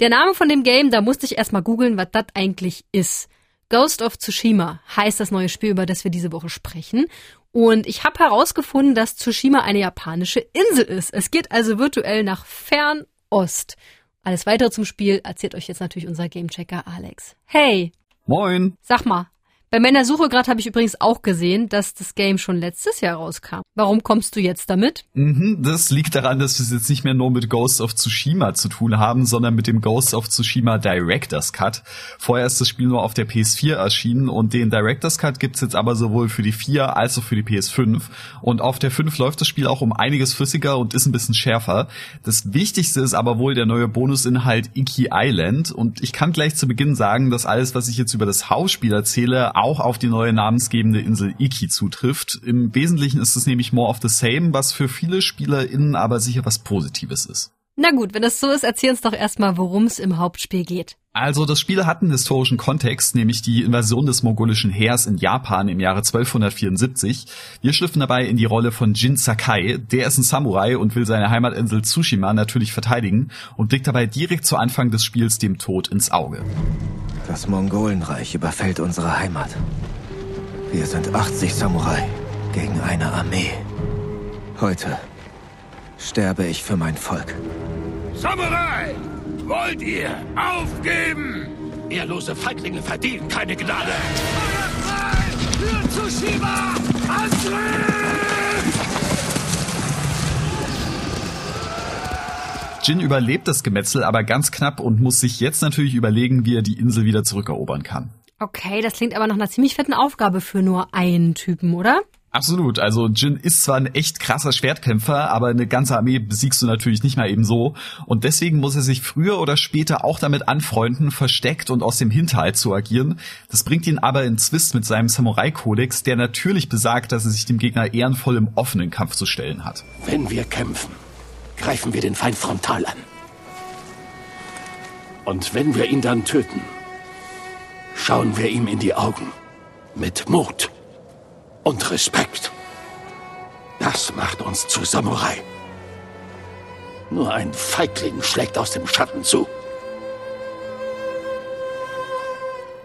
Der Name von dem Game, da musste ich erstmal googeln, was das eigentlich ist. Ghost of Tsushima heißt das neue Spiel, über das wir diese Woche sprechen. Und ich habe herausgefunden, dass Tsushima eine japanische Insel ist. Es geht also virtuell nach Fernost. Alles weitere zum Spiel erzählt euch jetzt natürlich unser Gamechecker Alex. Hey! Moin! Sag mal, bei meiner Suche gerade habe ich übrigens auch gesehen, dass das Game schon letztes Jahr rauskam. Warum kommst du jetzt damit? Mhm, das liegt daran, dass wir es jetzt nicht mehr nur mit Ghost of Tsushima zu tun haben, sondern mit dem Ghost of Tsushima Director's Cut. Vorher ist das Spiel nur auf der PS4 erschienen und den Director's Cut gibt's jetzt aber sowohl für die 4 als auch für die PS5. Und auf der 5 läuft das Spiel auch um einiges flüssiger und ist ein bisschen schärfer. Das Wichtigste ist aber wohl der neue Bonusinhalt Iki Island und ich kann gleich zu Beginn sagen, dass alles, was ich jetzt über das Hausspiel erzähle, auch auf die neue namensgebende Insel Iki zutrifft. Im Wesentlichen ist es nämlich more of the same, was für viele SpielerInnen aber sicher was Positives ist. Na gut, wenn das so ist, erzähl uns doch erstmal, worum es im Hauptspiel geht. Also das Spiel hat einen historischen Kontext, nämlich die Invasion des mongolischen Heers in Japan im Jahre 1274. Wir schlüpfen dabei in die Rolle von Jin Sakai. Der ist ein Samurai und will seine Heimatinsel Tsushima natürlich verteidigen und blickt dabei direkt zu Anfang des Spiels dem Tod ins Auge. Das Mongolenreich überfällt unsere Heimat. Wir sind 80 Samurai gegen eine Armee. Heute sterbe ich für mein Volk. Samurai! Wollt ihr aufgeben? Ehrlose Feiglinge verdienen keine Gnade. Für Tsushima! Angriff! Jin überlebt das Gemetzel aber ganz knapp und muss sich jetzt natürlich überlegen, wie er die Insel wieder zurückerobern kann. Okay, das klingt aber nach einer ziemlich fetten Aufgabe für nur einen Typen, oder? Absolut. Also Jin ist zwar ein echt krasser Schwertkämpfer, aber eine ganze Armee besiegst du natürlich nicht mal eben so. Und deswegen muss er sich früher oder später auch damit anfreunden, versteckt und aus dem Hinterhalt zu agieren. Das bringt ihn aber in Zwist mit seinem Samurai-Kodex, der natürlich besagt, dass er sich dem Gegner ehrenvoll im offenen Kampf zu stellen hat. Wenn wir kämpfen, greifen wir den Feind frontal an. Und wenn wir ihn dann töten, schauen wir ihm in die Augen. Mit Mut und Respekt. Das macht uns zu Samurai. Nur ein Feigling schlägt aus dem Schatten zu.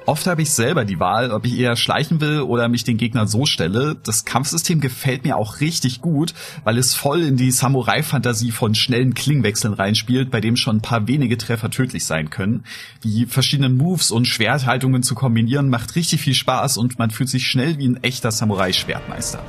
Oft habe ich selber die Wahl, ob ich eher schleichen will oder mich den Gegner so stelle. Das Kampfsystem gefällt mir auch richtig gut, weil es voll in die Samurai-Fantasie von schnellen Klingwechseln reinspielt, bei dem schon ein paar wenige Treffer tödlich sein können. Die verschiedenen Moves und Schwerthaltungen zu kombinieren macht richtig viel Spaß und man fühlt sich schnell wie ein echter Samurai-Schwertmeister.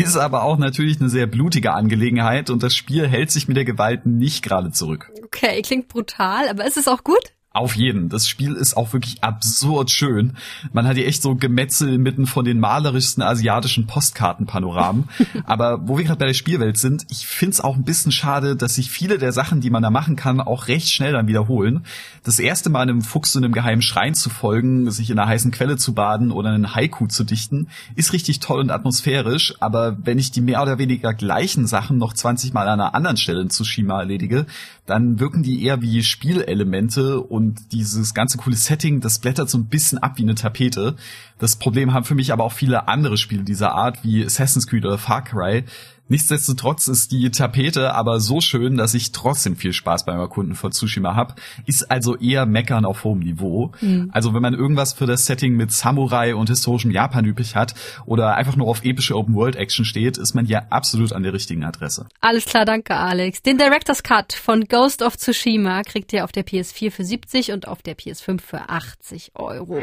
Ist aber auch natürlich eine sehr blutige Angelegenheit und das Spiel hält sich mit der Gewalt nicht gerade zurück. Okay, klingt brutal, aber ist es auch gut? Auf jeden. Das Spiel ist auch wirklich absurd schön. Man hat hier echt so Gemetzel inmitten von den malerischsten asiatischen Postkartenpanoramen. Aber wo wir gerade bei der Spielwelt sind, ich find's auch ein bisschen schade, dass sich viele der Sachen, die man da machen kann, auch recht schnell dann wiederholen. Das erste Mal einem Fuchs in einem geheimen Schrein zu folgen, sich in einer heißen Quelle zu baden oder einen Haiku zu dichten, ist richtig toll und atmosphärisch. Aber wenn ich die mehr oder weniger gleichen Sachen noch 20 Mal an einer anderen Stelle in Tsushima erledige, dann wirken die eher wie Spielelemente und dieses ganze coole Setting, das blättert so ein bisschen ab wie eine Tapete. Das Problem haben für mich aber auch viele andere Spiele dieser Art, wie Assassin's Creed oder Far Cry. Nichtsdestotrotz ist die Tapete aber so schön, dass ich trotzdem viel Spaß beim Erkunden von Tsushima hab. Ist also eher Meckern auf hohem Niveau. Mhm. Also wenn man irgendwas für das Setting mit Samurai und historischem Japan übrig hat oder einfach nur auf epische Open-World-Action steht, ist man hier absolut an der richtigen Adresse. Alles klar, danke Alex. Den Director's Cut von Ghost of Tsushima kriegt ihr auf der PS4 für 70 und auf der PS5 für 80 Euro.